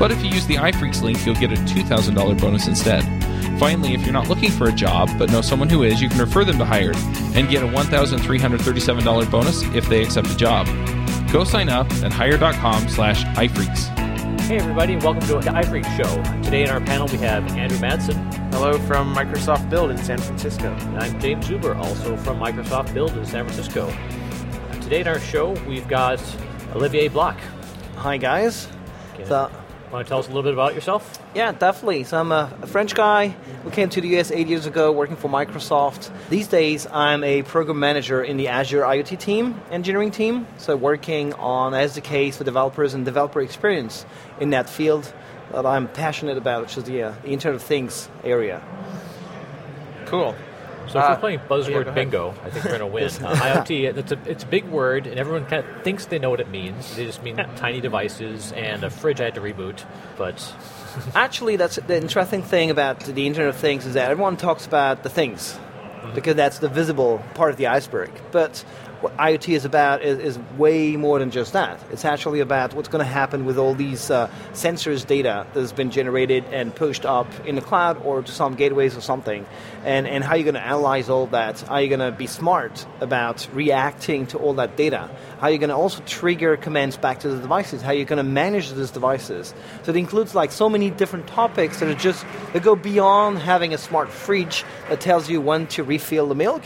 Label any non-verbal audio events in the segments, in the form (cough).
But if you use the iPhreaks link, you'll get a $2,000 bonus instead. Finally, if you're not looking for a job but know someone who is, you can refer them to Hired and get a $1,337 bonus if they accept a job. Go sign up at hired.com slash iPhreaks. Hey everybody, and welcome to the iPhreaks Show. Today in our panel we have Andrew Madsen. Hello from Microsoft Build in San Francisco. And I'm James Zuber, also from Microsoft Build in San Francisco. Today in our show we've got Olivier Bloch. Hi guys. Okay. So, Want to tell us a little bit about yourself? yeah, definitely. So I'm a, a French guy We came to the US eight years ago working for Microsoft. These days I'm a program manager in the Azure IoT team, engineering team. So working on SDKs for developers and developer experience in that field that I'm passionate about, which is the, uh, the Internet of Things area. Cool. So if Uh, we're playing buzzword ahead. bingo, I think we're going to win. Uh, IoT, it's a, it's a big word, and everyone kind of thinks they know what it means. They just mean (laughs) tiny devices and a fridge I had to reboot. But (laughs) Actually, that's the interesting thing about the Internet of Things is that everyone talks about the things because that's the visible part of the iceberg. But what IoT is about is, is way more than just that. It's actually about what's going to happen with all these uh, sensors data that has been generated and pushed up in the cloud or to some gateways or something, and, and how you're going to analyze all that. Are you're going to be smart about reacting to all that data. How you're going to also trigger commands back to the devices. How you're going to manage those devices. So it includes like so many different topics that are just that go beyond having a smart fridge that tells you when to refill the milk.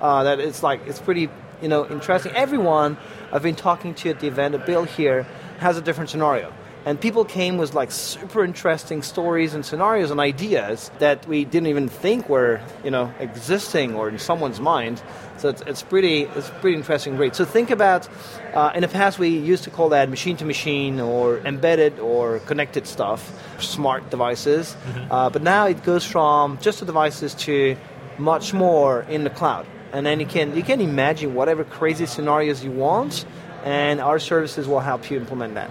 Uh, that it's like it's pretty you know interesting. Everyone I've been talking to at the event at Build here has a different scenario. And people came with like super interesting stories and scenarios and ideas that we didn't even think were, you know, existing or in someone's mind. So it's, it's pretty, it's pretty interesting. Great. So think about, uh, in the past we used to call that machine to machine or embedded or connected stuff, smart devices. Uh, but now it goes from just the devices to much more in the cloud. And then you can you can imagine whatever crazy scenarios you want, and our services will help you implement that.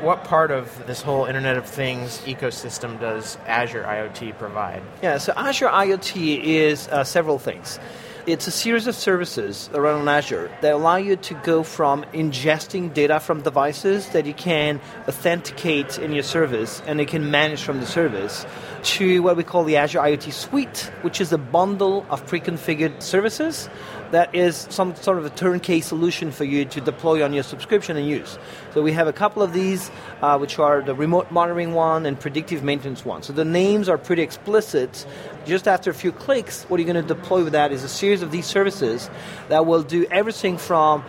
What part of this whole Internet of Things ecosystem does Azure IoT provide? Yeah, so Azure IoT is uh, several things. It's a series of services around Azure that allow you to go from ingesting data from devices that you can authenticate in your service and you can manage from the service to what we call the Azure IoT Suite, which is a bundle of pre-configured services that is some sort of a turnkey solution for you to deploy on your subscription and use. So we have a couple of these, uh, which are the remote monitoring one and predictive maintenance one. So the names are pretty explicit. Just after a few clicks, what you're going to deploy with that is a series of these services that will do everything from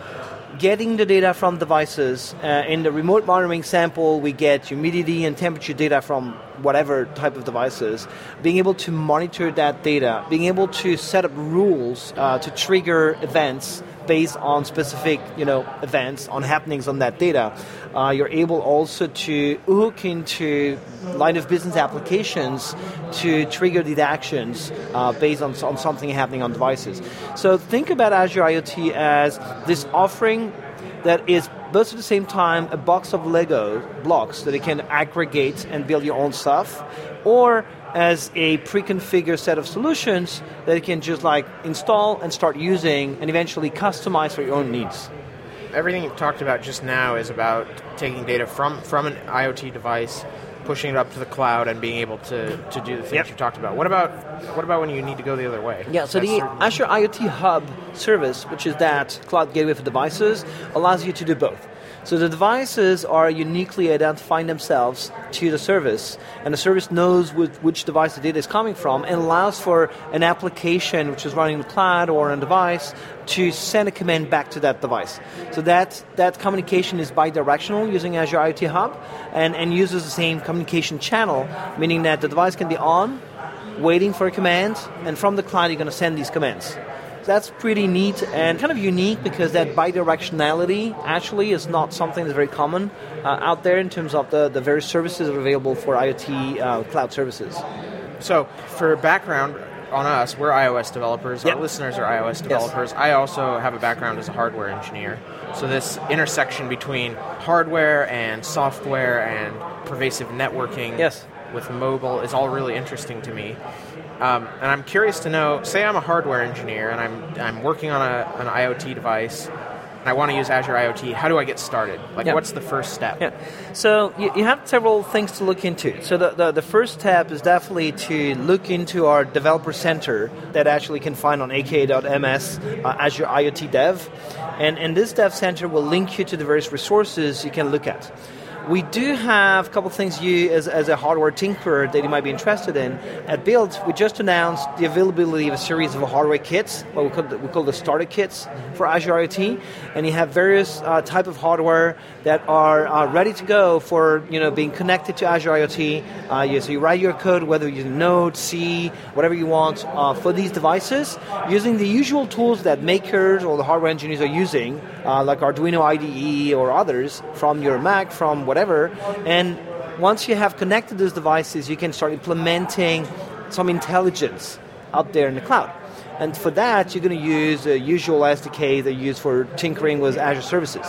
getting the data from devices. Uh, in the remote monitoring sample, we get humidity and temperature data from whatever type of devices. Being able to monitor that data, being able to set up rules uh, to trigger events based on specific, you know, events on happenings on that data. Uh, you're able also to hook into line of business applications to trigger these actions uh, based on, on something happening on devices. So think about Azure IoT as this offering that is both at the same time a box of Lego blocks that you can aggregate and build your own stuff, or as a pre-configured set of solutions that you can just like install and start using and eventually customize for your own needs. Everything you've talked about just now is about taking data from, from an IoT device, pushing it up to the cloud, and being able to, to do the things Yep. you talked about. What about what about when you need to go the other way? Yeah, so That's the certain- Azure IoT Hub service, which is that cloud gateway for devices, allows you to do both. So the devices are uniquely identifying themselves to the service, and the service knows which, which device the data is coming from, and allows for an application which is running in the cloud or on a device to send a command back to that device. So that that communication is bidirectional using Azure IoT Hub, and, and uses the same communication channel, meaning that the device can be on, waiting for a command, and from the cloud you're going to send these commands. That's pretty neat and kind of unique because that bidirectionality actually is not something that's very common uh, out there in terms of the, the various services that are available for IoT uh, cloud services. So, for background on us, we're iOS developers. Yep. Our listeners are iOS developers. I also have a background as a hardware engineer. So, this intersection between hardware and software and pervasive networking Yes. with mobile is all really interesting to me. Um, and I'm curious to know say I'm a hardware engineer and I'm, I'm working on a, an IoT device and I want to use Azure IoT. How do I get started? Like, Yeah. what's the first step? Yeah. So you, you have several things to look into. So the, the, the first step is definitely to look into our developer center that actually can find on aka.ms uh, Azure IoT Dev. And, and this dev center will link you to the various resources you can look at. We do have a couple of things you, as, as a hardware tinkerer, that you might be interested in. At Build, we just announced the availability of a series of hardware kits, what we call the, we call the starter kits for Azure IoT, and you have various uh, type of hardware that are uh, ready to go for you know being connected to Azure IoT. Uh, you, so you write your code, whether using Node, C, whatever you want, uh, for these devices, using the usual tools that makers or the hardware engineers are using, uh, like Arduino IDE or others, from your Mac, from whatever, and once you have connected those devices, you can start implementing some intelligence out there in the cloud. And for that, you're going to use the usual SDK that you use for tinkering with Azure services.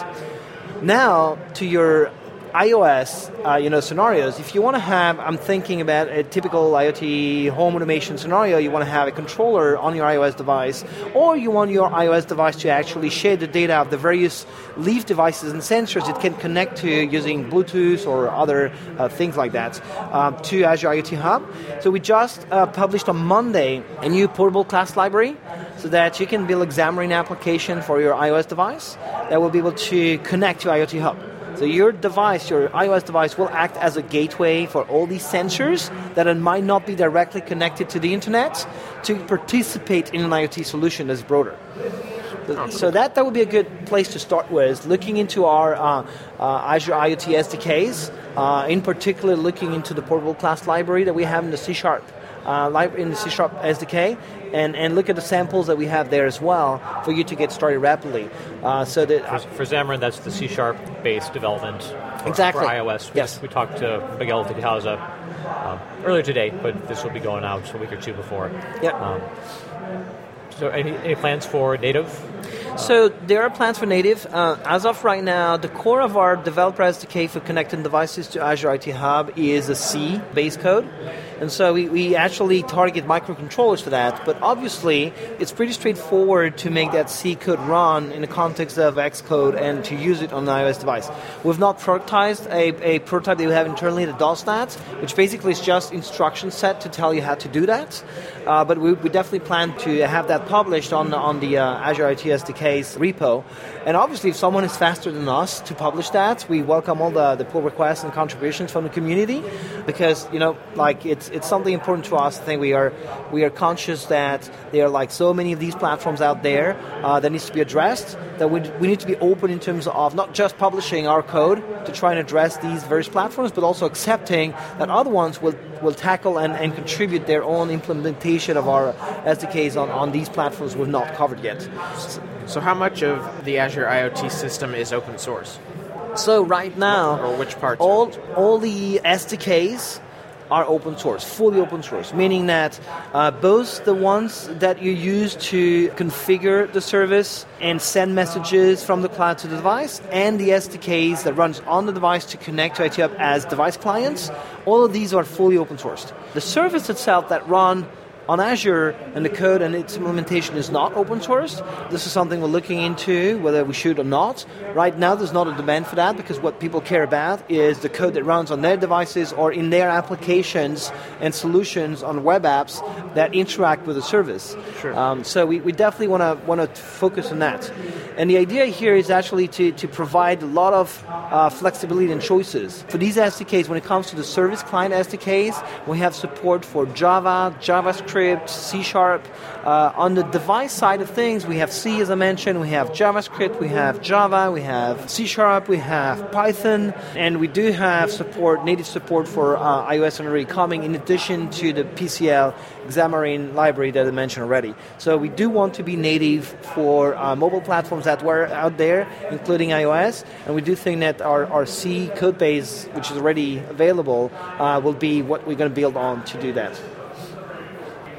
Now, to your iOS, uh, you know, scenarios. If you want to have, I'm thinking about a typical IoT home automation scenario. You want to have a controller on your iOS device, or you want your iOS device to actually share the data of the various Leaf devices and sensors it can connect to using Bluetooth or other uh, things like that uh, to Azure IoT Hub. So we just uh, published on Monday a new portable class library, so that you can build Xamarin application for your iOS device that will be able to connect to IoT Hub. So your device, your iOS device, will act as a gateway for all these sensors that might not be directly connected to the internet to participate in an IoT solution that's broader. So that, that would be a good place to start with, looking into our uh, uh, Azure IoT SDKs, uh, in particular looking into the portable class library that we have in the C Sharp uh, lib- in the C Sharp SDK, and, and look at the samples that we have there as well for you to get started rapidly. Uh, so that For, for Xamarin, that's the C Sharp based development for, Exactly. for iOS. We, Yes. we talked to Miguel Icaza um, earlier today, but this will be going out a week or two before. Yep. Um, so, any, any plans for native? So there are plans for native. Uh, as of right now, the core of our developer SDK for connecting devices to Azure IoT Hub is a C base code. And so we, we actually target microcontrollers for that. But obviously, it's pretty straightforward to make that C code run in the context of Xcode and to use it on an iOS device. We've not productized a, a prototype that we have internally that does that, which basically is just instruction set to tell you how to do that. Uh, but we, we definitely plan to have that published on, on the uh, Azure IoT Repo. And obviously, if someone is faster than us to publish that, we welcome all the, the pull requests and contributions from the community because, you know, like it's, it's something important to us. I think we are, we are conscious that there are like so many of these platforms out there uh, that needs to be addressed that we, we need to be open in terms of not just publishing our code to try and address these various platforms, but also accepting that other ones will, will tackle and, and contribute their own implementation of our SDKs on, on these platforms we've not covered yet. So, how much of the Azure IoT system is open source? So right now, Or which parts? all all the SDKs are open source, fully open source, meaning that uh, both the ones that you use to configure the service and send messages from the cloud to the device, and the SDKs that runs on the device to connect to IoT Hub as device clients, all of these are fully open sourced. The service itself that run on Azure and the code and its implementation is not open source. This is something we're looking into whether we should or not. Right now, there's not a demand for that because what people care about is the code that runs on their devices or in their applications and solutions on web apps that interact with the service. Sure. Um, so we, we definitely want to want to focus on that. And the idea here is actually to, to provide a lot of uh, flexibility and choices. For these SDKs, when it comes to the service client SDKs, we have support for Java, JavaScript, C Sharp. Uh, on the device side of things, we have C, as I mentioned, we have JavaScript, we have Java, we have C Sharp, we have Python, and we do have support, native support for uh, iOS and already coming, in addition to the PCL Xamarin library that I mentioned already. So we do want to be native for uh, mobile platforms that were out there, including iOS, and we do think that our, our C code base, which is already available, uh, will be what we're going to build on to do that.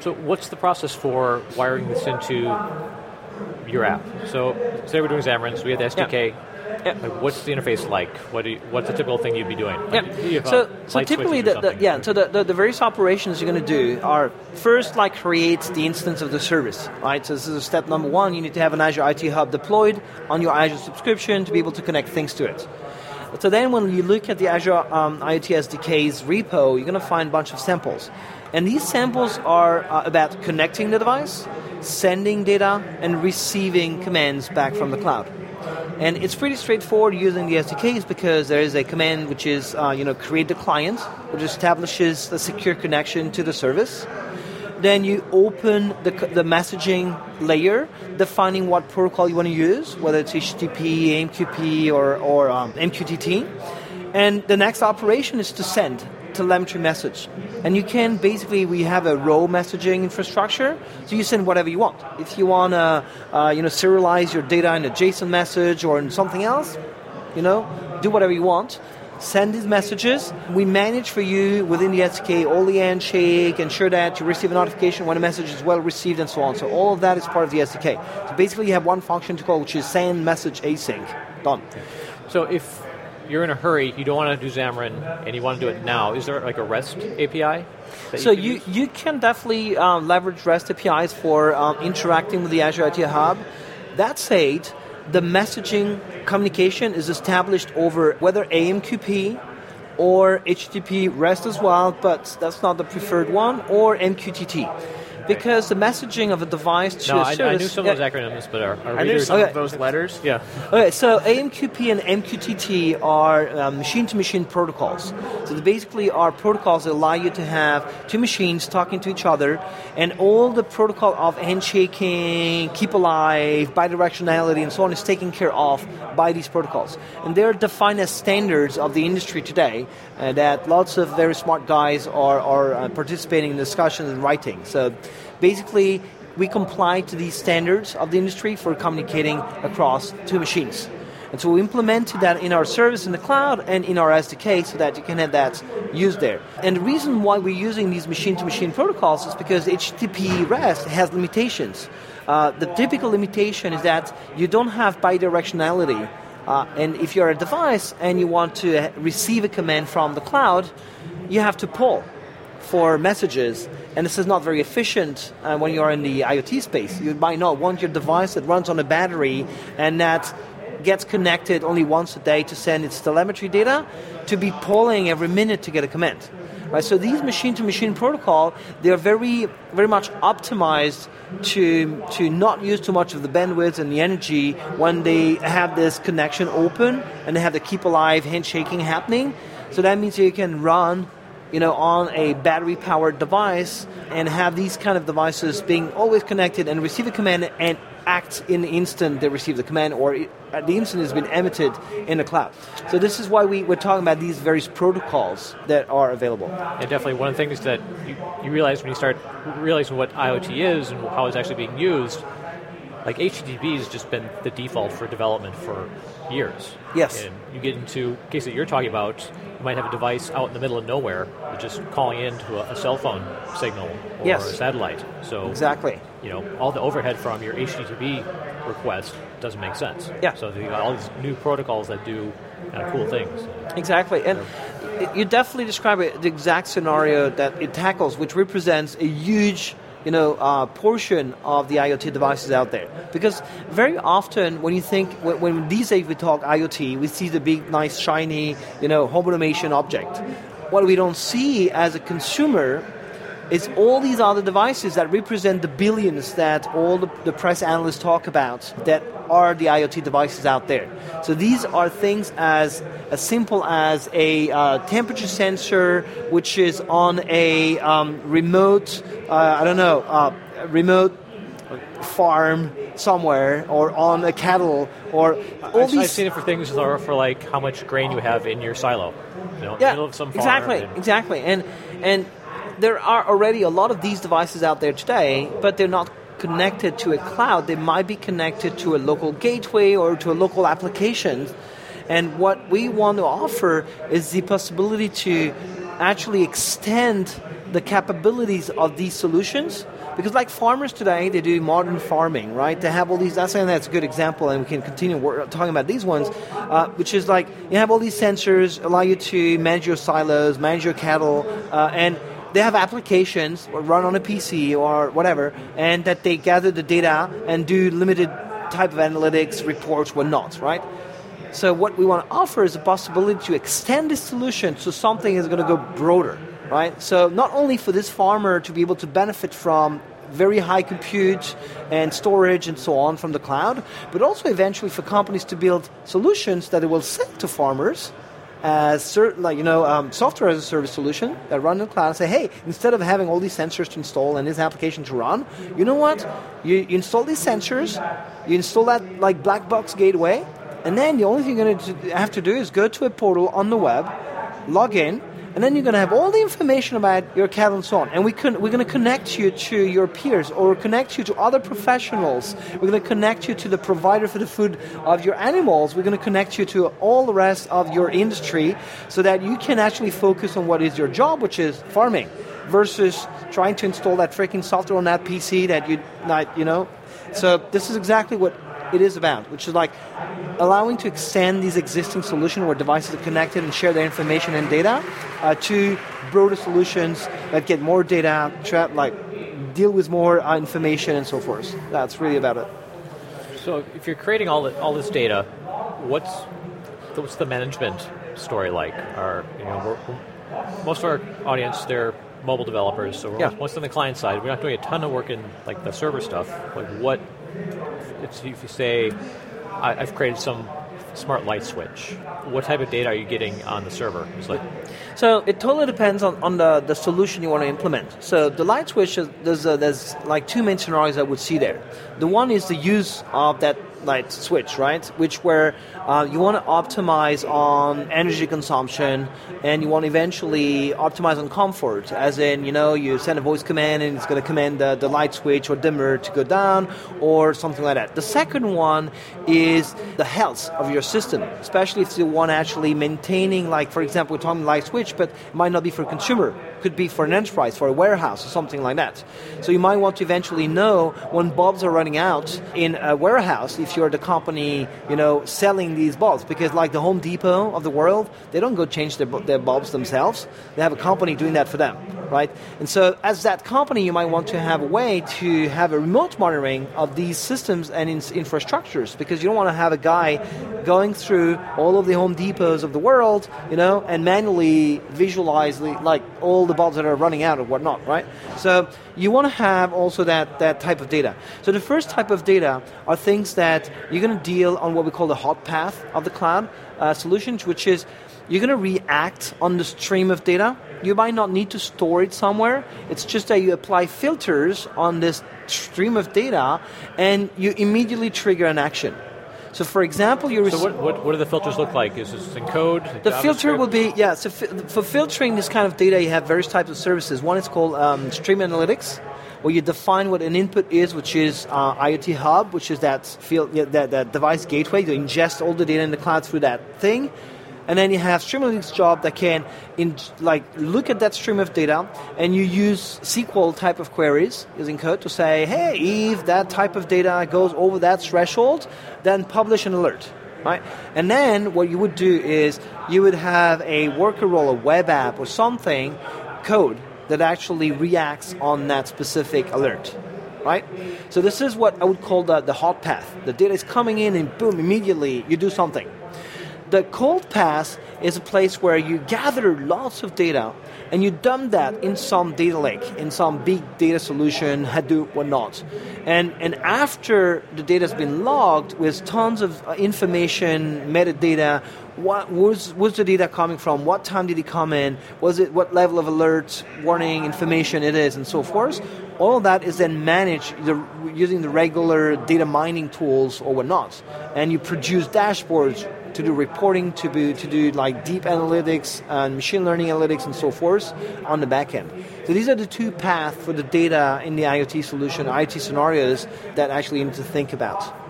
So, what's the process for wiring this into your app? So, say we're doing Xamarin, so we have the SDK. Yeah. Like, what's the interface like? What do you, what's the typical thing you'd be doing? Like, So, so typically, the, the, yeah. So the, the, the various operations you're going to do are first like create the instance of the service, right? So this is step number one. You need to have an Azure IoT Hub deployed on your Azure subscription to be able to connect things to it. So then, when you look at the Azure um, IoT SDK's repo, you're going to find a bunch of samples, and these samples are uh, about connecting the device, sending data, and receiving commands back from the cloud. And it's pretty straightforward using the SDKs because there is a command which is, uh, you know, create the client, which establishes a secure connection to the service. Then you open the, the messaging layer, defining what protocol you want to use, whether it's HTTP, AMQP, or, or um, MQTT. And the next operation is to send telemetry message. And you can basically, we have a row messaging infrastructure, so you send whatever you want. If you want to, uh, you know, serialize your data in a JSON message or in something else, you know, do whatever you want. Send these messages. We manage for you within the SDK all the handshake, ensure that you receive a notification when a message is well received, and so on. So all of that is part of the SDK. So basically, you have one function to call, which is send message async. Done. So if you're in a hurry, you don't want to do Xamarin, and you want to do it now, is there like a REST API? So can you, you can definitely um, leverage REST APIs for um, interacting with the Azure IoT Hub. That said, the messaging communication is established over whether AMQP or HTTP REST as well, but that's not the preferred one, or MQTT. Because the messaging of a device to no, a I, service... I knew some yeah. of those acronyms, but our, our I knew some Okay. of those letters. Yeah. Okay, so AMQP and MQTT are um, machine-to-machine protocols. So they basically are protocols that allow you to have two machines talking to each other, and all the protocol of handshaking, keep alive, bidirectionality, and so on is taken care of by these protocols. And they're defined as standards of the industry today. Uh, that lots of very smart guys are, are uh, participating in discussions and writing. So basically, we comply to the standards of the industry for communicating across two machines. And so we implemented that in our service in the cloud and in our SDK so that you can have that used there. And the reason why we're using these machine to machine protocols is because HTTP REST has limitations. Uh, the typical limitation is that you don't have bidirectionality. Uh, and if you're a device and you want to receive a command from the cloud, you have to pull for messages, and this is not very efficient uh, when you're in the IoT space. You might not want your device that runs on a battery and that gets connected only once a day to send its telemetry data to be pulling every minute to get a command. Right, so these machine-to-machine protocol, they are very, very much optimized to to not use too much of the bandwidth and the energy when they have this connection open and they have the keep alive handshaking happening. So that means you can run you know, on a battery-powered device and have these kind of devices being always connected and receive a command and act in the instant they receive the command or at the instant it's been emitted in the cloud. So this is why we, we're talking about these various protocols that are available. And definitely one of the things that you, you realize when you start realizing what IoT is and how it's actually being used, like HTTP has just been the default for development for years. Yes. And you get into the case that you're talking about, you might have a device out in the middle of nowhere just calling into a, a cell phone signal or Yes. a satellite. So Exactly. you know, all the overhead from your HTTP request doesn't make sense. Yeah. So you got all these new protocols that do kind of cool things. Exactly, and you definitely describe it, the exact scenario that it tackles, which represents a huge, you know, uh, portion of the IoT devices out there. Because very often, when you think, when, when these days we talk IoT, we see the big, nice, shiny, you know, home automation object. What we don't see as a consumer is all these other devices that represent the billions that all the, the press analysts talk about that are the IoT devices out there. So these are things as as simple as a uh, temperature sensor, which is on a um, remote, uh, I don't know, uh, remote farm somewhere, or on a cattle, or all I've, these. I've seen it for things that are for like how much grain you have in your silo. You know, yeah, middle of some farm. exactly, and- exactly, and and there are already a lot of these devices out there today, but they're not connected to a cloud. They might be connected to a local gateway or to a local application. And what we want to offer is the possibility to actually extend the capabilities of these solutions. Because, like farmers today, they do modern farming, right? They have all these. That's that's a good example, and we can continue talking about these ones, uh, which is like you have all these sensors allow you to manage your silos, manage your cattle, uh, and they have applications run on a PC or whatever, and that they gather the data and do limited type of analytics, reports, whatnot, right? So what we want to offer is a possibility to extend this solution so something is going to go broader, right? So not only for this farmer to be able to benefit from very high compute and storage and so on from the cloud, but also eventually for companies to build solutions that they will sell to farmers as certain, like you know, um, software as a service solution that run in the cloud. And say, hey, instead of having all these sensors to install and this application to run, you know what? You, you install these sensors, you install that like black box gateway, and then the only thing you're going to have to do is go to a portal on the web, log in, and then you're going to have all the information about your cattle and so on. And we can, we're going to connect you to your peers or connect you to other professionals. We're going to connect you to the provider for the food of your animals. We're going to connect you to all the rest of your industry so that you can actually focus on what is your job, which is farming, versus trying to install that freaking software on that PC that you, not, you know. So this is exactly what it is about, which is like allowing to extend these existing solutions where devices are connected and share their information and data uh, to broader solutions that get more data, tra- like deal with more uh, information and so forth. That's really about it. So if you're creating all the, all this data, what's what's the management story like? Are you know most of our audience they're mobile developers, so we're Yeah. mostly on the client side. We're not doing a ton of work in like the server stuff. Like what if, you say I've created some smart light switch, what type of data are you getting on the server? Like So it totally depends on, on the, the solution you want to implement. So the light switch, there's, uh there's like two main scenarios I would see there. The one is the use of that light switch, right? Which where uh, you want to optimize on energy consumption and you want to eventually optimize on comfort, as in, you know, you send a voice command and it's going to command the, the light switch or dimmer to go down or something like that. The second one is the health of your system, especially if you want actually maintaining, like, for example, we're talking light switch, but it might not be for consumer could be for an enterprise, for a warehouse, or something like that. So you might want to eventually know when bulbs are running out in a warehouse if you're the company, you know, selling these bulbs. Because like the Home Depot of the world, they don't go change their, their bulbs themselves. They have a company doing that for them, right? And so as that company, you might want to have a way to have a remote monitoring of these systems and in- infrastructures because you don't want to have a guy going through all of the Home Depots of the world, you know, and manually visualize the, like all the bulbs that are running out or whatnot, right? So you want to have also that, that type of data. So the first type of data are things that you're going to deal on what we call the hot path of the cloud uh, solutions, which is you're going to react on the stream of data. You might not need to store it somewhere. It's just that you apply filters on this stream of data and you immediately trigger an action. So, for example, you so what, what what do the filters look like? Is this in code? the filter will be yeah. So for filtering this kind of data, you have various types of services. One is called um, Stream Analytics, where you define what an input is, which is uh, IoT Hub, which is that field yeah, that, that device gateway to ingest all the data in the cloud through that thing. And then you have Stream Analytics job that can in, like look at that stream of data, and you use SQL type of queries using code to say, hey, if that type of data goes over that threshold, then publish an alert right? And then what you would do is you would have a worker role, a web app or something, code that actually reacts on that specific alert, right? So this is what I would call the, the hot path. The data is coming in and boom, immediately you do something. The cold path is a place where you gather lots of data and you dump that in some data lake, in some big data solution, Hadoop, whatnot. And, and after the data has been logged with tons of uh, information, metadata, what was, was the data coming from? What time did it come in? Was it what level of alert, warning, information it is, and so forth? All of that is then managed the, using the regular data mining tools or whatnot, and you produce dashboards to do reporting, to do, to do like deep analytics and machine learning analytics and so forth on the back end. So these are the two paths for the data in the IoT solution, IoT scenarios that actually you need to think about.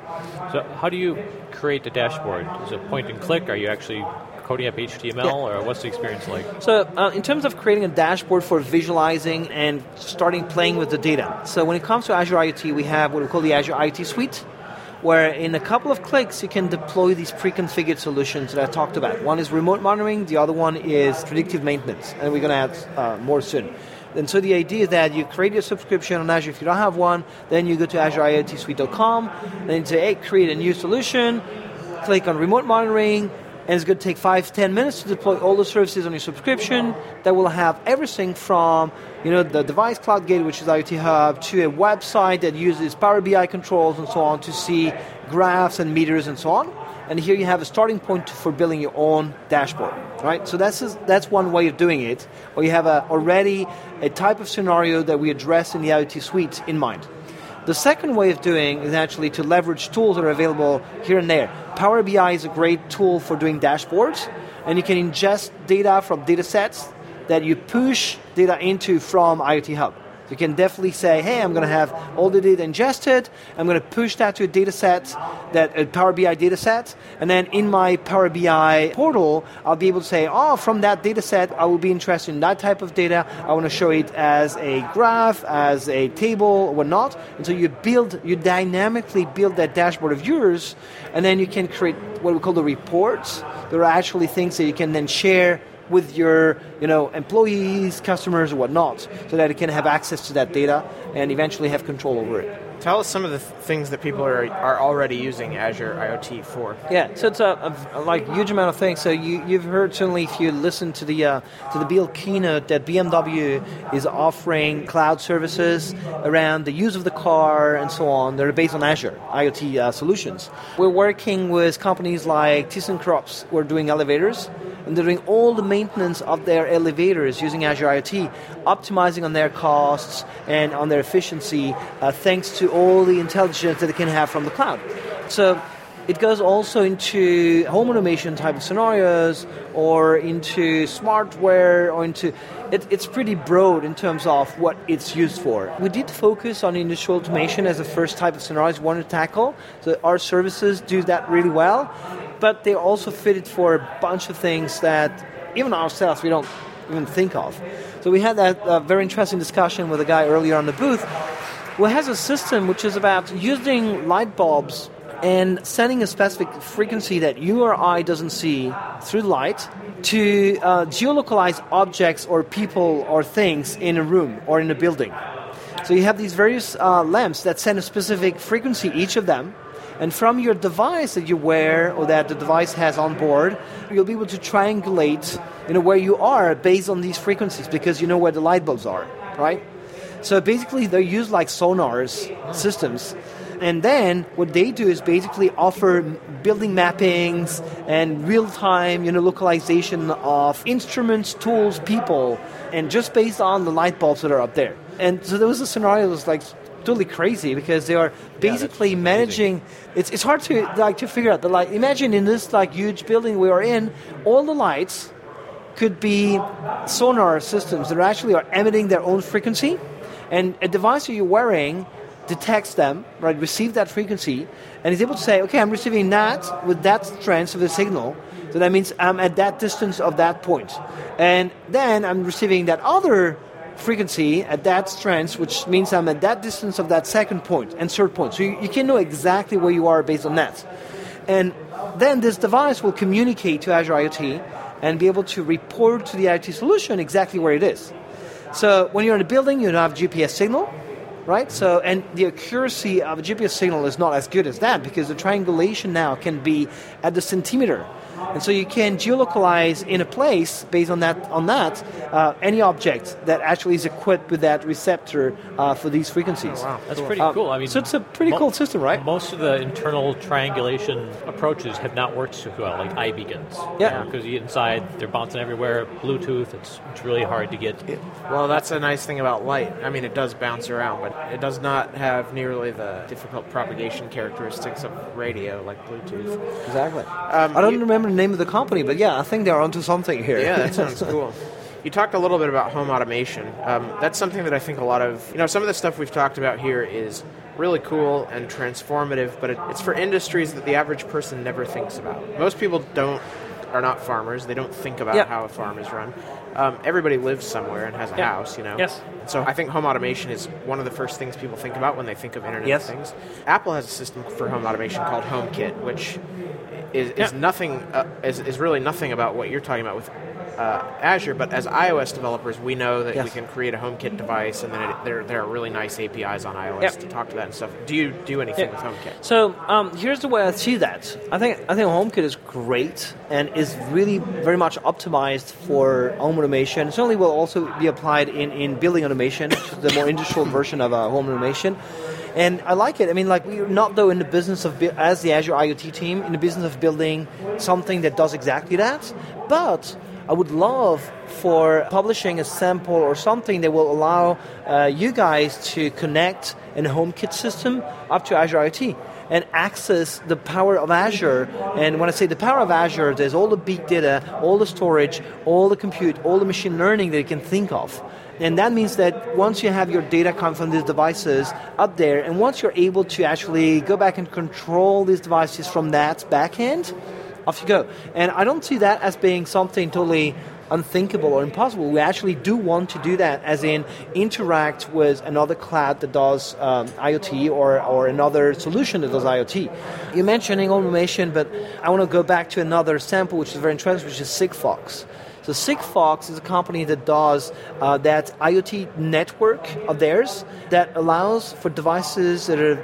So how do you create the dashboard? Is it point and click? Are you actually coding up HTML, yeah. or what's the experience like? So, uh, in terms of creating a dashboard for visualizing and starting playing with the data. So, when it comes to Azure IoT, we have what we call the Azure IoT Suite, where in a couple of clicks you can deploy these pre-configured solutions that I talked about. One is remote monitoring, the other one is predictive maintenance, and we're going to add uh, more soon. And so the idea is that you create your subscription on Azure. If you don't have one, then you go to AzureIoTSuite.com, then you say, hey, create a new solution, click on remote monitoring, and it's going to take five, ten minutes to deploy all the services on your subscription that will have everything from you know the device cloud gate, which is IoT Hub, to a website that uses Power BI controls and so on to see graphs and meters and so on. And here you have a starting point for building your own dashboard, right? So that's that's one way of doing it. Or you have a, already a type of scenario that we address in the IoT suite in mind. The second way of doing is actually to leverage tools that are available here and there. Power BI is a great tool for doing dashboards, and you can ingest data from data sets that you push data into from IoT Hub. You can definitely say, hey, I'm going to have all the data ingested. I'm going to push that to a data set, that a Power BI data set, and then in my Power BI portal, I'll be able to say, oh, from that data set, I will be interested in that type of data. I want to show it as a graph, as a table, or whatnot. And so you build, you dynamically build that dashboard of yours, and then you can create what we call the reports. There are actually things that you can then share with your you know employees, customers, or whatnot, so that it can have access to that data and eventually have control over it. Tell us some of the th- things that people are, are already using Azure IoT for. Yeah, so it's a, a, a like huge amount of things. So you, you've heard certainly if you listen to the uh, to the Build keynote that BMW is offering cloud services around the use of the car and so on. They're based on Azure IoT uh, solutions. We're working with companies like ThyssenKrupp. We're doing elevators and they're doing all the maintenance of their elevators using Azure IoT, optimizing on their costs and on their efficiency uh, thanks to all the intelligence that they can have from the cloud. So it goes also into home automation type of scenarios or into smartware or into it, it's pretty broad in terms of what it's used for. We did focus on industrial automation as the first type of scenarios we wanted to tackle. So our services do that really well but they also fitted for a bunch of things that even ourselves we don't even think of. So we had that uh, very interesting discussion with a guy earlier on the booth who has a system which is about using light bulbs and sending a specific frequency that you or I doesn't see through light to uh, geolocalize objects or people or things in a room or in a building. So you have these various uh, lamps that send a specific frequency, each of them, and from your device that you wear or that the device has on board, you'll be able to triangulate you know, where you are based on these frequencies because you know where the light bulbs are, right? So basically, they're used like sonars systems. And then what they do is basically offer building mappings and real-time, you know, localization of instruments, tools, people, and just based on the light bulbs that are up there. And so there was a scenario that was like totally crazy because they are basically yeah, managing. It's, it's hard to like to figure out the light. Imagine in this like huge building we are in, all the lights could be sonar systems that actually are emitting their own frequency, and a device that you're wearing detects them, right, receive that frequency, and is able to say, okay, I'm receiving that with that strength of the signal, so that means I'm at that distance of that point. And then I'm receiving that other frequency at that strength, which means I'm at that distance of that second point and third point. So you, you can know exactly where you are based on that. And then this device will communicate to Azure IoT and be able to report to the IoT solution exactly where it is. So when you're in a building, you don't have GPS signal, right? So and the accuracy of a GPS signal is not as good as that because the triangulation now can be at the centimeter. And so you can geolocalize in a place based on that on that uh, any object that actually is equipped with that receptor uh, for these frequencies. wow. That's pretty Um, cool. I mean, so it's a pretty mo- cool system, right? Most of the internal triangulation approaches have not worked so well, like iBeacons. Yeah. Because you get inside, they're bouncing everywhere. Bluetooth, it's, it's really hard to get. Well, that's a nice thing about light. I mean, it does bounce around, but it does not have nearly the difficult propagation characteristics of radio like Bluetooth. Exactly. Um, I don't you- remember the name of the company, but yeah, I think they're onto something here. Yeah, that sounds (laughs) cool. You talked a little bit about home automation. Um, that's something that I think a lot of, you know, some of the stuff we've talked about here is really cool and transformative, but it, it's for industries that the average person never thinks about. Most people don't, are not farmers. They don't think about Yeah. how a farm is run. Um, everybody lives somewhere and has a Yeah. house, you know. Yes. So I think home automation is one of the first things people think about when they think of Internet Yes. of Things. Apple has a system for home automation called HomeKit, which is, is Yeah. nothing uh, is, is really nothing about what you're talking about with uh, Azure. But as iOS developers, we know that we can create a HomeKit device, and then it, there there are really nice APIs on iOS Yep. to talk to that and stuff. Do you do anything Yeah. with HomeKit? So um, here's the way I see that. I think I think HomeKit is great and is really very much optimized for home automation. It certainly will also be applied in, in building automation, the more industrial (coughs) version of uh, home automation. And I like it. I mean, like we're not though in the business of as the Azure IoT team in the business of building something that does exactly that, but I would love for publishing a sample or something that will allow uh, you guys to connect an HomeKit system up to Azure IoT and access the power of Azure. And when I say the power of Azure, there's all the big data, all the storage, all the compute, all the machine learning that you can think of. And that means that once you have your data come from these devices up there, and once you're able to actually go back and control these devices from that backend, off you go. And I don't see that as being something totally unthinkable or impossible. We actually do want to do that, as in interact with another cloud that does um, IoT or, or another solution that does IoT. You're mentioning automation, but I want to go back to another sample which is very interesting, which is Sigfox. So Sigfox is a company that does uh, that IoT network of theirs that allows for devices that are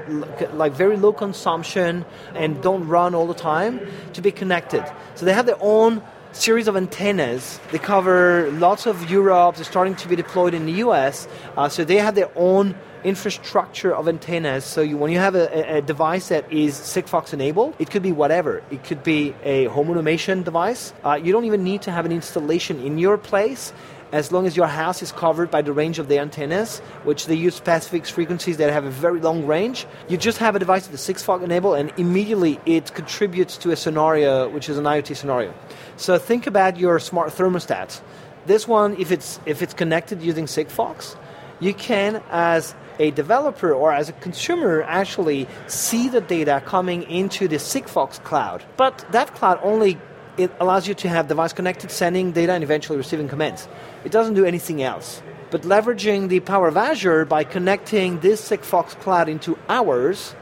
like very low consumption and don't run all the time to be connected. So they have their own series of antennas. They cover lots of Europe. They're starting to be deployed in the US. Uh, so they have their own infrastructure of antennas. So you, when you have a, a- a device that is Sigfox enabled, it could be whatever. It could be a home automation device. Uh, you don't even need to have an installation in your place. As long as your house is covered by the range of the antennas, which they use specific frequencies that have a very long range, you just have a device with is Sigfox enabled, and immediately it contributes to a scenario which is an IoT scenario. So think about your smart thermostat. This one, if it's if it's connected using Sigfox, you can, as a developer or as a consumer, actually see the data coming into the Sigfox cloud. But that cloud only it allows you to have device connected, sending data, and eventually receiving commands. It doesn't do anything else. But leveraging the power of Azure by connecting this Sigfox cloud into ours,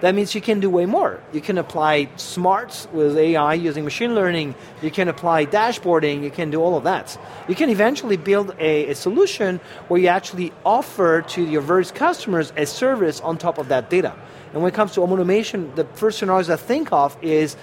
that means you can do way more. You can apply smarts with AI using machine learning. You can apply dashboarding. You can do all of that. You can eventually build a, a solution where you actually offer to your various customers a service on top of that data. And when it comes to automation, the first scenarios I think of is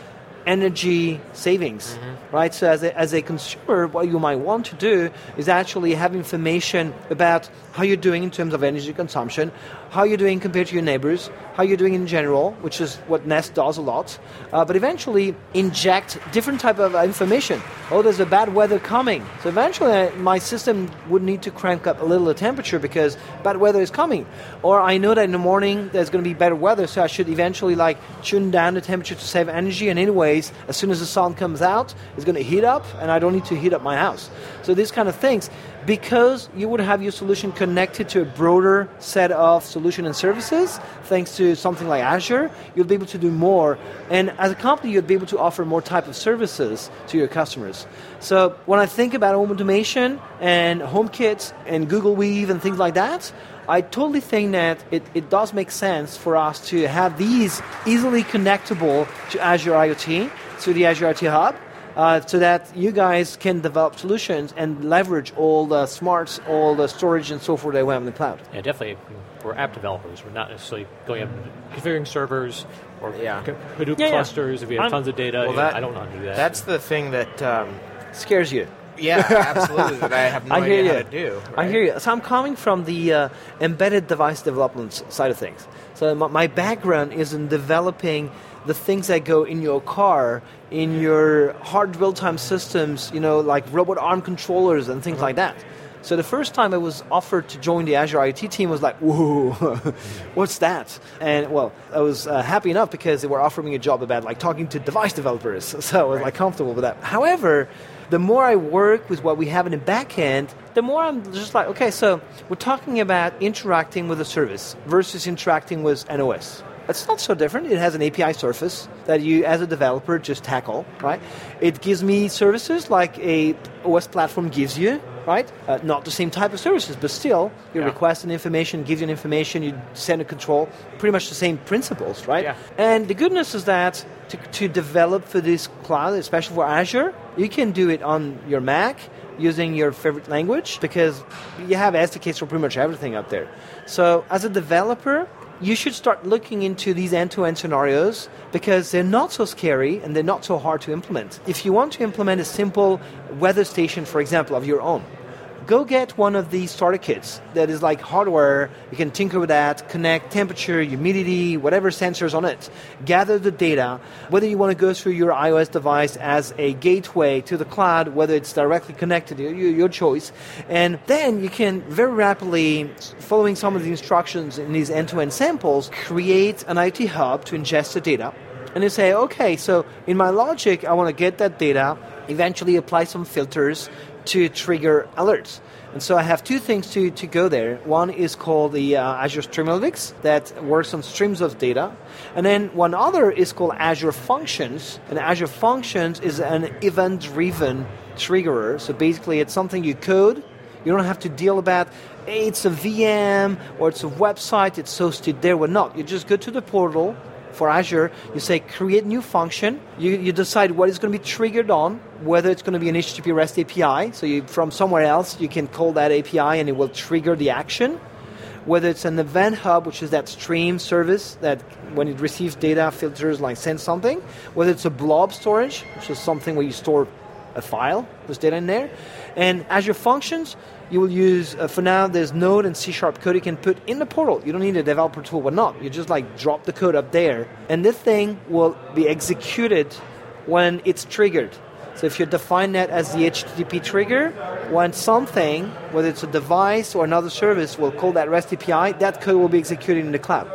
energy savings, mm-hmm. right? So as a, as a consumer, what you might want to do is actually have information about how you're doing in terms of energy consumption, how you're doing compared to your neighbors, how you're doing in general, which is what Nest does a lot. Uh, but eventually inject different type of information. Oh, there's a bad weather coming. So eventually uh, my system would need to crank up a little the temperature because bad weather is coming. Or I know that in the morning there's going to be better weather, so I should eventually like tune down the temperature to save energy. And anyways, as soon as the sun comes out, it's going to heat up, and I don't need to heat up my house. So these kind of things, because you would have your solution connected to a broader set of solution and services, thanks to something like Azure, you'll be able to do more. And as a company, you'd be able to offer more type of services to your customers. So when I think about home automation and HomeKit and Google Weave and things like that, I totally think that it, it does make sense for us to have these easily connectable to Azure IoT, to the Azure IoT Hub, uh, so that you guys can develop solutions and leverage all the smarts, all the storage and so forth that we have in the cloud. Yeah, definitely. We're app developers. We're not necessarily going up and configuring servers. or Yeah. Hadoop Yeah, yeah. clusters if you have I'm- tons of data. Well, you know, that- I don't know how to do that. That's the thing that, um, Scares you. yeah, absolutely, that I have (laughs) no I hear idea you. how to do. I hear you. So I'm coming from the uh, embedded device development side of things. So my, my background is in developing the things that go in your car, in your hard real-time systems, you know, like robot arm controllers and things like that. So the first time I was offered to join the Azure IoT team was like, whoa, (laughs) what's that? And well, I was uh, happy enough because they were offering me a job about like talking to device developers. (laughs) So I was like comfortable with that. However, the more I work with what we have in the back end, the more I'm just like, okay, so we're talking about interacting with a service versus interacting with an OS. It's not so different. It has an API surface that you, as a developer, just tackle, right? It gives me services like a OS platform gives you, right? Uh, not the same type of services, but still, you Yeah. request an information, gives you an information, you send a control, pretty much the same principles, right? Yeah. And the good news is that to, to develop for this cloud, especially for Azure, you can do it on your Mac using your favorite language because you have SDKs for pretty much everything up there. So as a developer, you should start looking into these end-to-end scenarios because they're not so scary and they're not so hard to implement. If you want to implement a simple weather station, for example, of your own, go get one of these starter kits that is like hardware. You can tinker with that, connect temperature, humidity, whatever sensors on it. Gather the data, whether you want to go through your iOS device as a gateway to the cloud, whether it's directly connected, your, your choice. And then you can very rapidly, following some of the instructions in these end to end samples, create an IoT hub to ingest the data. And you say, okay, so in my logic, I want to get that data, eventually apply some filters to trigger alerts. And so I have two things to, to go there. One is called the uh, Azure Stream Analytics that works on streams of data. And then one other is called Azure Functions. And Azure Functions is an event driven triggerer. So basically, it's something you code. You don't have to deal about hey, it's a VM or it's a website, it's hosted there or not. You just go to the portal for Azure, you say create new function, you, you decide what is going to be triggered on, whether it's going to be an HTTP REST API, so you, from somewhere else you can call that API and it will trigger the action, whether it's an event hub, which is that stream service that when it receives data filters like send something, whether it's a blob storage, which is something where you store a file, there's data in there, and Azure Functions, you will use, uh, for now, there's Node and C Sharp code you can put in the portal. You don't need a developer tool or not. You just like drop the code up there, and this thing will be executed when it's triggered. So if you define that as the HTTP trigger, when something, whether it's a device or another service, will call that REST API, that code will be executed in the cloud.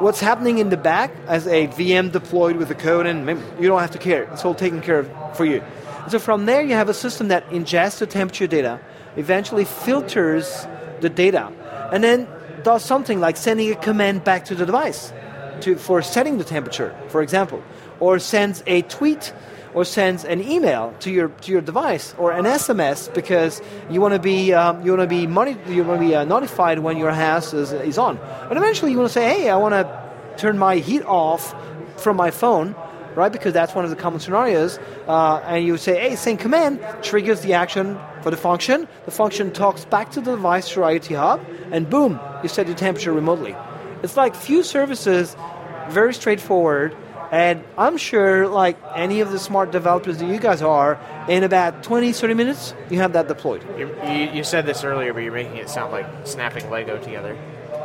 What's happening in the back as a VM deployed with the code, and you don't have to care. It's all taken care of for you. So from there, you have a system that ingests the temperature data, eventually filters the data, and then does something like sending a command back to the device to, for setting the temperature, for example, or sends a tweet or sends an email to your to your device or an SMS because you want to be um, you want to be you want to be uh, notified when your house is, is on, and eventually you want to say, hey, I want to turn my heat off from my phone right? Because that's one of the common scenarios. Uh, and you say, hey, same command triggers the action for the function. The function talks back to the device through IoT Hub, and boom, you set the temperature remotely. It's like few services, very straightforward. And I'm sure, like any of the smart developers that you guys are, in about 20, 30 minutes, you have that deployed. You, you, you said this earlier, but you're making it sound like snapping Lego together.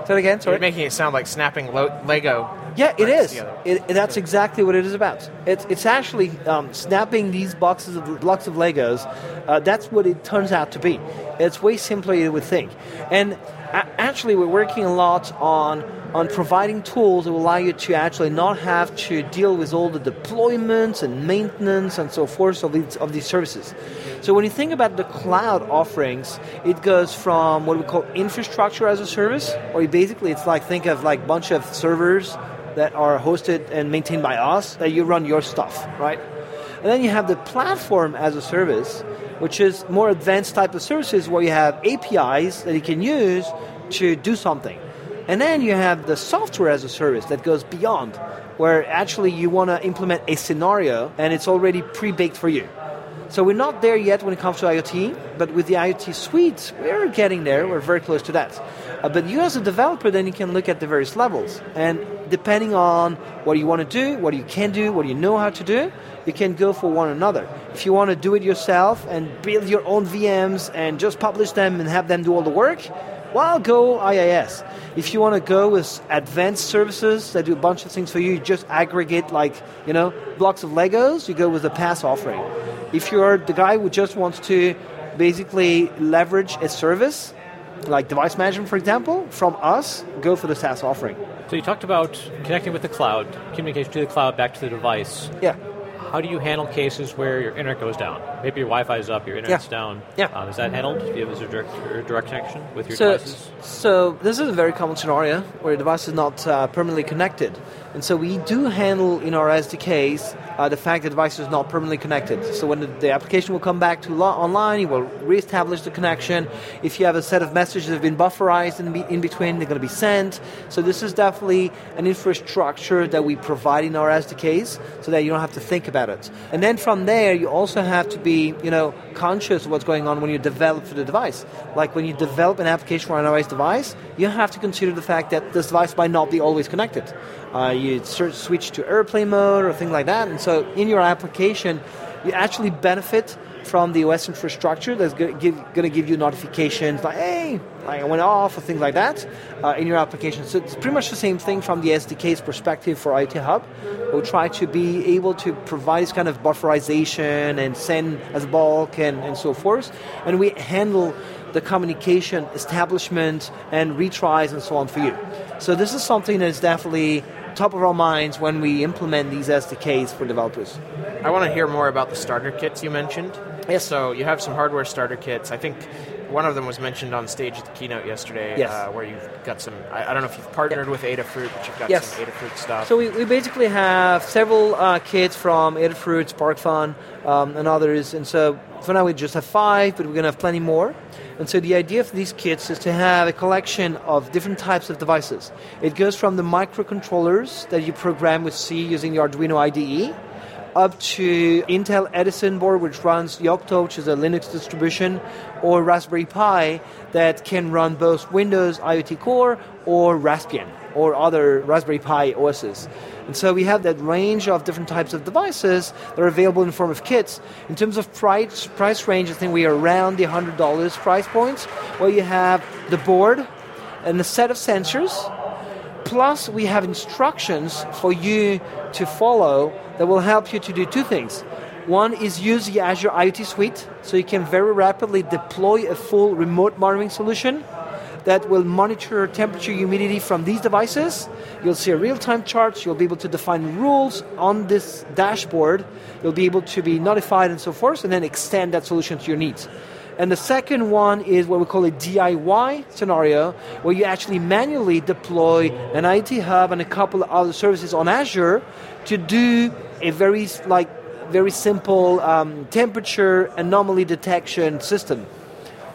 Say that again, sorry. You're making it sound like snapping lo- Lego. Yeah, it is. It, that's exactly what it is about. It's, it's actually um, snapping these boxes of blocks of Legos. Uh, that's what it turns out to be. It's way simpler than you would think. And actually, we're working a lot on on providing tools that will allow you to actually not have to deal with all the deployments and maintenance and so forth of these, of these services. So when you think about the cloud offerings, it goes from what we call infrastructure as a service, or basically it's like think of like bunch of servers that are hosted and maintained by us that you run your stuff, right? And then you have the platform as a service, which is more advanced type of services where you have APIs that you can use to do something. And then you have the software as a service that goes beyond, where actually you want to implement a scenario and it's already pre-baked for you. So we're not there yet when it comes to IoT, but with the IoT suite, we're getting there. We're very close to that. Uh, but you as a developer, then you can look at the various levels. And depending on what you want to do, what you can do, what you know how to do, you can go for one another. If you want to do it yourself and build your own VMs and just publish them and have them do all the work, well, go IaaS. If you want to go with advanced services that do a bunch of things for you, you just aggregate like, you know, blocks of Legos, you go with the PaaS offering. If you're the guy who just wants to basically leverage a service, like device management, for example, from us, go for the SaaS offering. So you talked about connecting with the cloud, communication to the cloud, back to the device. Yeah. How do you handle cases where your internet goes down? Maybe your Wi-Fi is up, your internet's Yeah. down. Yeah. Um, is that handled? Do you have a direct, direct connection with your So, devices? so this is a very common scenario where a device is not uh, permanently connected. And so we do handle in our SDKs uh, the fact that the device is not permanently connected. So when the, the application will come back to lo- online, it will reestablish the connection. If you have a set of messages that have been bufferized in, be- in between, they're going to be sent. So this is definitely an infrastructure that we provide in our SDKs so that you don't have to think about it. And then from there, you also have to be, you know, conscious of what's going on when you develop for the device. Like when you develop an application for an iOS device, you have to consider the fact that this device might not be always connected. Uh, you switch to airplane mode or things like that, and so in your application, you actually benefit from the OS infrastructure that's going to give you notifications like, hey, I went off, or things like that uh, in your application. So it's pretty much the same thing from the SDK's perspective for IoT Hub. We'll try to be able to provide this kind of bufferization and send as bulk and, and so forth. And we handle the communication establishment and retries and so on for you. So this is something that is definitely top of our minds when we implement these SDKs for developers. I want to hear more about the starter kits you mentioned. Yes. So you have some hardware starter kits. I think one of them was mentioned on stage at the keynote yesterday, Yes. uh, where you've got some. I, I don't know if you've partnered with Adafruit, but you've got Yes. some Adafruit stuff. So we, we basically have several uh, kits from Adafruit, SparkFun, um, and others. And so for now we just have five, but we're going to have plenty more. And so the idea of these kits is to have a collection of different types of devices. It goes from the microcontrollers that you program with C using the Arduino IDE, up to Intel Edison board, which runs Yocto, which is a Linux distribution, or Raspberry Pi that can run both Windows IoT Core or Raspbian or other Raspberry Pi OSs. And so we have that range of different types of devices that are available in the form of kits. In terms of price, price range, I think we are around the $100 price points, where you have the board and a set of sensors, Plus, we have instructions for you to follow that will help you to do two things. One is use the Azure IoT Suite, so you can very rapidly deploy a full remote monitoring solution that will monitor temperature, humidity from these devices. You'll see a real-time chart. You'll be able to define rules on this dashboard. You'll be able to be notified and so forth, and then extend that solution to your needs. And the second one is what we call a DIY scenario, where you actually manually deploy an IoT hub and a couple of other services on Azure to do a very like very simple um, temperature anomaly detection system,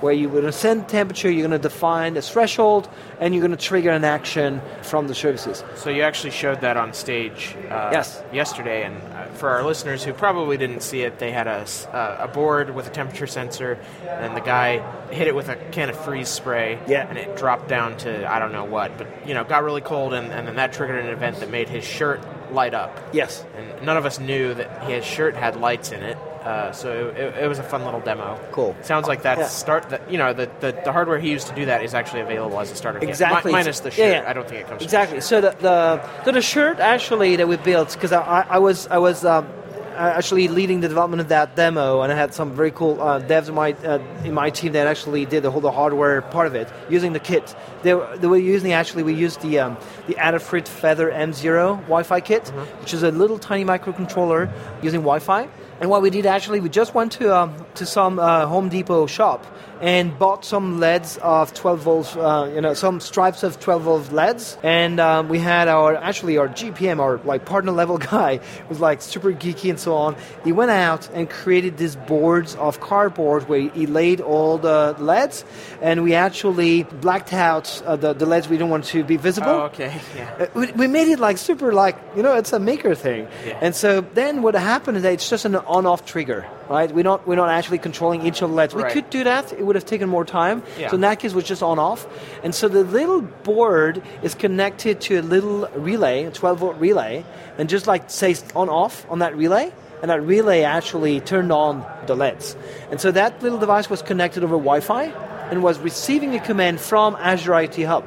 where you're going to send temperature, you're going to define a threshold, and you're going to trigger an action from the services. So you actually showed that on stage uh, Yes. yesterday, and uh, for our listeners who probably didn't see it, they had a, uh, a board with a temperature sensor, and the guy hit it with a can of freeze spray, Yeah. and it dropped down to I don't know what, but you know, got really cold, and, and then that triggered an event that made his shirt light up. Yes. And none of us knew that his shirt had lights in it. Uh, so it, it was a fun little demo. Cool. Sounds like that's Yeah. start. The, you know, the, the the hardware he used to do that is actually available as a starter kit. Mi- Exactly. minus the shirt. yeah. I don't think it comes. with the Exactly. So the, the so the shirt actually that we built because I, I, I was I was um, uh, actually leading the development of that demo, and I had some very cool uh, devs in my uh, in my team that actually did the whole the hardware part of it using the kit. They were, they were using actually we used the um, the Adafruit Feather M0 Wi-Fi kit, which is a little tiny microcontroller using Wi-Fi. And what we did actually, we just went to um, to some uh, Home Depot shop and bought some LEDs of 12 volts, uh, you know, some stripes of 12 volt LEDs. And um, we had our actually our GPM, our like partner level (laughs) guy, was like super geeky and so on. He went out and created these boards of cardboard where he laid all the LEDs, and we actually blacked out uh, the, the LEDs we don't want to be visible. Oh, okay. (laughs) Yeah. Uh, we, we made it like super like you know it's a maker thing Yeah. and so then what happened is that it's just an on-off trigger right? We're not, we're not actually controlling each of the LEDs. We Right. could do that. It would have taken more time. Yeah. So in that case, it was just on off. And so the little board is connected to a little relay, a 12 volt relay, and just like says on off on that relay. And that relay actually turned on the LEDs. And so that little device was connected over Wi Fi and was receiving a command from Azure IoT Hub.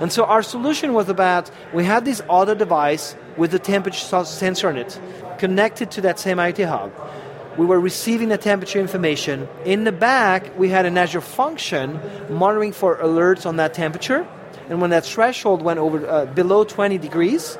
And so our solution was about we had this other device with the temperature sensor on it connected to that same IoT hub. We were receiving the temperature information. In the back, we had an Azure function monitoring for alerts on that temperature. And when that threshold went over uh, below 20 degrees,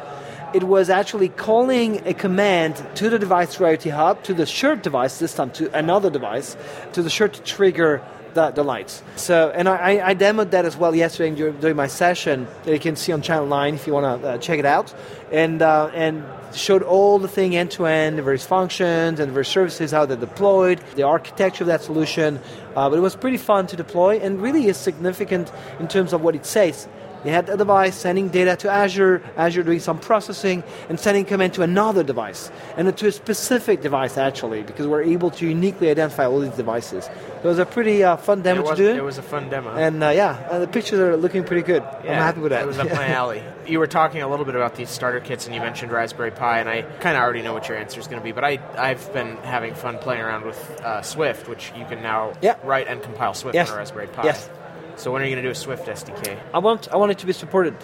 it was actually calling a command to the device IoT Hub, to the shirt device, this time to another device, to the shirt to trigger the, the lights. So, and I, I- I demoed that as well yesterday during, during my session that you can see on Channel 9 if you want to uh, check it out. And, uh, and showed all the thing end to end, the various functions and various services, how they're deployed, the architecture of that solution. Uh, but it was pretty fun to deploy and really is significant in terms of what it says. You had a device sending data to Azure, Azure doing some processing, and sending command to another device, and to a specific device actually, because we're able to uniquely identify all these devices. So it was a pretty uh, fun demo was, to do. it was a fun demo. and uh, yeah, uh, the pictures are looking pretty good. I'm happy with that. It was up my (laughs) alley. You were talking a little bit about these starter kits, and you mentioned Raspberry Pi, and I kind of already know what your answer is going to be. But I, I've been having fun playing around with uh, Swift, which you can now Yeah. write and compile Swift Yes. on a Raspberry Pi. Yes. So when are you going to do a Swift SDK? I want I want it to be supported,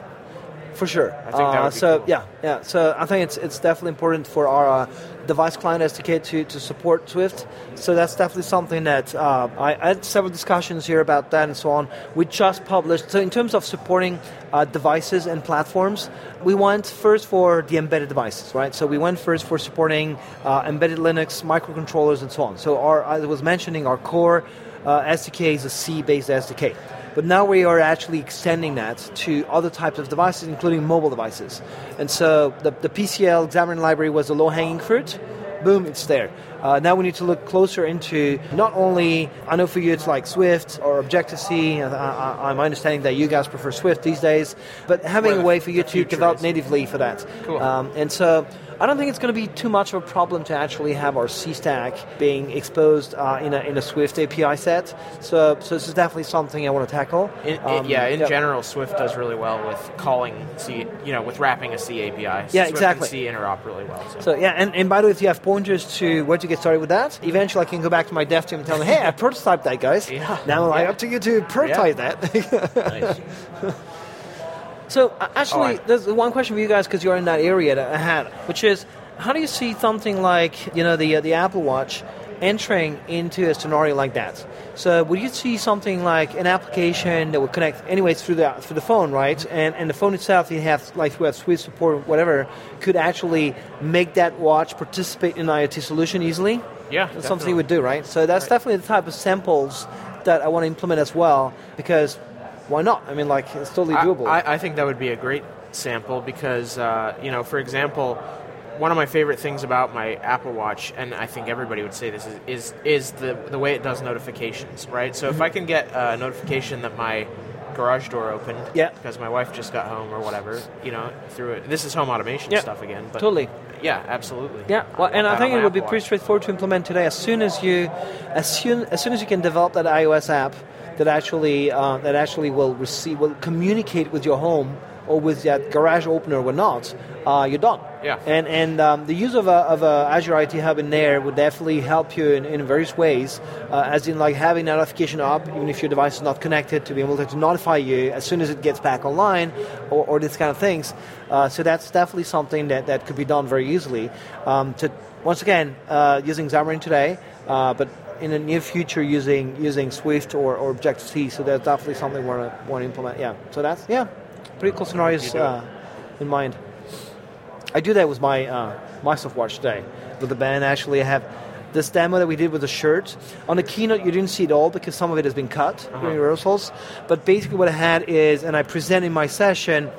for sure. I think that Uh, would be so cool. yeah, yeah. So I think it's it's definitely important for our uh, device client SDK to, to support Swift. So that's definitely something that uh, I, I had several discussions here about that and so on. We just published. So in terms of supporting uh, devices and platforms, we went first for the embedded devices, right? So we went first for supporting uh, embedded Linux microcontrollers and so on. So our as I was mentioning, our core uh, SDK is a C-based SDK. But now we are actually extending that to other types of devices, including mobile devices. And so the, the PCL Xamarin Library was a low-hanging fruit. Boom, it's there. Uh, now we need to look closer into not only, I know for you it's like Swift or Objective-C, I, I, I'm understanding that you guys prefer Swift these days, but having Where a way for you to develop is. natively for that. Cool. Um, and so I don't think it's going to be too much of a problem to actually have our C stack being exposed uh, in, a, in a Swift API set. So, so this is definitely something I want to tackle. In, Um, yeah, in yeah. general, Swift does really well with calling C, you know, with wrapping a C API. Yeah, Swift exactly. C interop really well. So. So yeah, and, and by the way, if you have pointers to where to get started with that, eventually I can go back to my dev team and tell them, hey, I prototyped that, guys. (laughs) Yeah. Now like, Yeah. up to you to prototype that. (laughs) Nice. So actually, I- there's one question for you guys because you're in that area that I had, which is, how do you see something like you know the uh, the Apple Watch entering into a scenario like that? So would you see something like an application that would connect anyways through the through the phone, right? And and the phone itself, you have like we have Swift support, or whatever, could actually make that watch participate in an IoT solution easily. Yeah, that's something you would do, right? So that's Right. definitely the type of samples that I want to implement as well because. Why not? I mean, like it's totally doable. I, I think that would be a great sample because, uh, you know, for example, one of my favorite things about my Apple Watch, and I think everybody would say this, is is, is the, the way it does notifications, right? So if Mm-hmm. I can get a notification that my garage door opened Yeah. because my wife just got home or whatever, you know, through it. This is home automation Yeah, stuff again. But totally. Yeah, absolutely. Yeah, well, and I think it would be pretty straightforward to implement today. As soon as you, as soon as soon as you can develop that iOS app that actually uh, that actually will receive will communicate with your home or with that garage opener or not, uh, you're done. Yeah. And and um, the use of a, of a Azure IoT Hub in there would definitely help you in, in various ways, uh, as in like having that notification up, even if your device is not connected, to be able to, to notify you as soon as it gets back online, or, or these kind of things. Uh, so that's definitely something that, that could be done very easily. Um, to once again uh, using Xamarin today, uh, but in the near future using using Swift or, or Objective C. So that's definitely something we want to implement. Yeah. So that's yeah, pretty cool scenarios uh, in mind. I do that with my uh, Microsoft Watch today. With the band, actually, I have this demo that we did with the shirt. On the keynote, you didn't see it all because some of it has been cut during rehearsals. But basically, what I had is, and I presented in my session,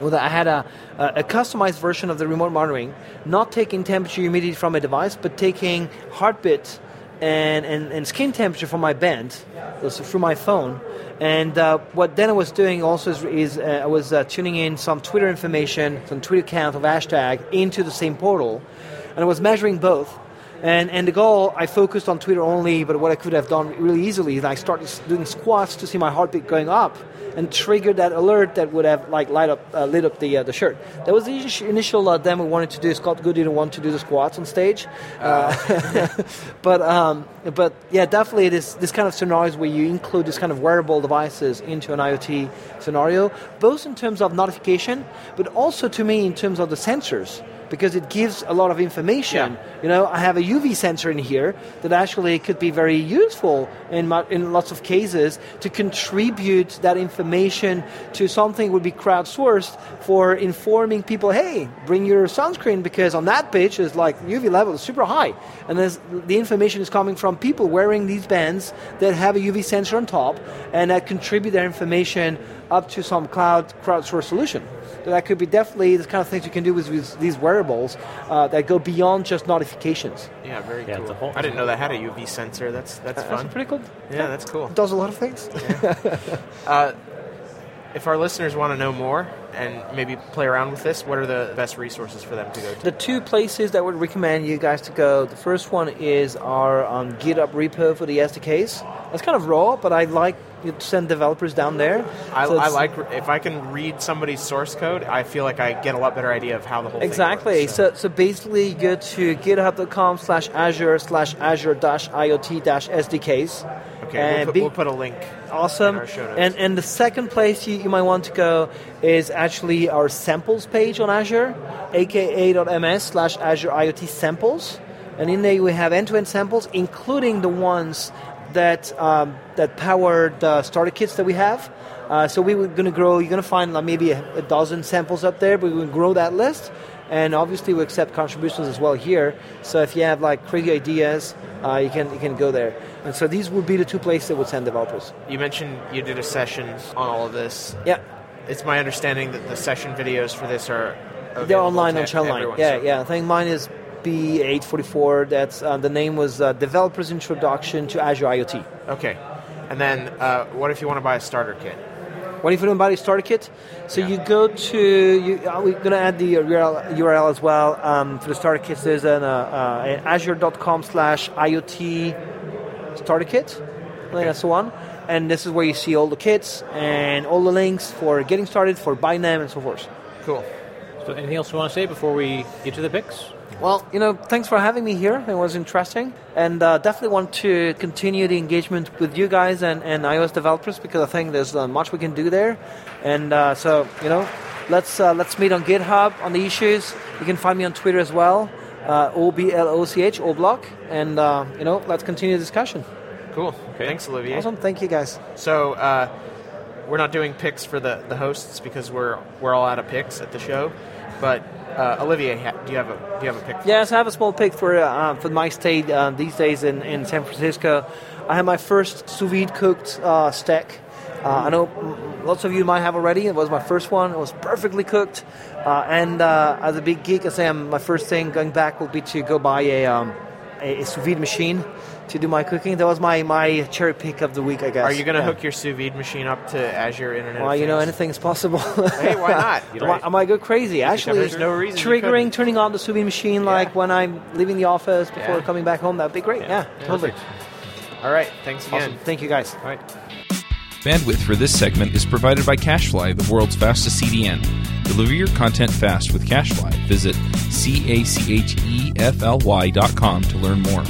well, I had a, a, a customized version of the remote monitoring, not taking temperature humidity from a device, but taking heartbeat and, and, and skin temperature from my band, through my phone. And uh, what then I was doing also is, is uh, I was uh, tuning in some Twitter information, some Twitter account of hashtag into the same portal, and I was measuring both. And, and the goal, I focused on Twitter only, but what I could have done really easily is I started doing squats to see my heartbeat going up and trigger that alert that would have like light up, uh, lit up the uh, the shirt. That was the initial uh, demo we wanted to do. Scott Gu didn't want to do the squats on stage, uh, (laughs) but um, but yeah, definitely this this kind of scenarios where you include this kind of wearable devices into an IoT scenario, both in terms of notification, but also to me in terms of the sensors because it gives a lot of information. Yeah. You know, I have a UV sensor in here that actually could be very useful in, my, in lots of cases to contribute that information to something would be crowdsourced for informing people, hey, bring your sunscreen because on that page is like UV level is super high. And the information is coming from people wearing these bands that have a UV sensor on top and that contribute their information up to some cloud crowdsourced solution that could be definitely the kind of things you can do with, with these wearables uh, that go beyond just notifications. Yeah, very yeah, cool. Whole, I didn't know that had a UV sensor. That's that's uh, fun. That's pretty cool. Yeah, that's cool. It does a lot of things. Yeah. (laughs) uh, if our listeners want to know more and maybe play around with this, what are the best resources for them to go to? The two places that I would recommend you guys to go. The first one is our um, GitHub repo for the SDKs. That's kind of raw, but I like you send developers down there. I, so I, like if I can read somebody's source code, I feel like I get a lot better idea of how the whole exactly. Works, so. so. so basically, you go to github.com slash Azure slash Azure dash IoT dash SDKs. Okay, and we'll put, be, we'll put a link. Awesome. And and the second place you, you might want to go is actually our samples page on Azure, aka.ms slash Azure IoT samples. And in there we have end-to-end samples, including the ones that um, that power the starter kits that we have. Uh, so we are going to grow. You're going to find like maybe a, a, dozen samples up there, but we're going to grow that list. And obviously, we accept contributions as well here. So if you have like crazy ideas, uh, you can you can go there. And so these would be the two places that would send developers. You mentioned you did a session on all of this. Yeah. It's my understanding that the session videos for this are they're online on Channel Yeah, so. yeah. I think mine is B844. That's uh, the name was uh, Developers Introduction to Azure IoT. Okay, and then uh, what if you want to buy a starter kit? What if you don't buy a starter kit? So yeah. you go to you, uh, we're going to add the URL, URL as well um, for the starter kits. There's an, uh, uh, Azure.com/slash IoT starter kit. Think that's the one. And this is where you see all the kits and all the links for getting started, for buying them, and so forth. Cool. So anything else you want to say before we get to the picks? Well, you know, thanks for having me here. It was interesting. And uh, definitely want to continue the engagement with you guys and, and iOS developers because I think there's uh, much we can do there. And uh, so, you know, let's, uh, let's meet on GitHub on the issues. You can find me on Twitter as well, uh, O-B-L-O-C-H, O-Bloch. And, uh, you know, let's continue the discussion. Cool. Okay. Thanks, Olivier. Awesome. Thank you, guys. So, uh, we're not doing picks for the, the hosts because we're, we're all out of picks at the show. But uh, do you have a do you have a pick? yes, I have a small pick for uh, for my stay uh, these days in, in San Francisco. I have my first sous vide cooked uh, steak. Uh, I know lots of you might have already. It was my first one. It was perfectly cooked. Uh, and as a big geek, I say my first thing going back will be to go buy a, um, a, a sous vide machine to do my cooking. That was my, my cherry pick of the week, I guess. Are you going to yeah. hook your sous vide machine up to Azure Internet? Well, you know, anything is possible. (laughs) hey, why not? (laughs) You know, I, might go crazy. Actually, there's no reason triggering turning on the sous vide machine, yeah. like when I'm leaving the office before yeah. coming back home, that'd be great. Yeah, totally. All right, thanks again. Awesome. Thank you, guys. All right. Bandwidth for this segment is provided by CacheFly, the world's fastest CDN. Deliver your content fast with CacheFly. Visit C A C H E F L Y dot com to learn more.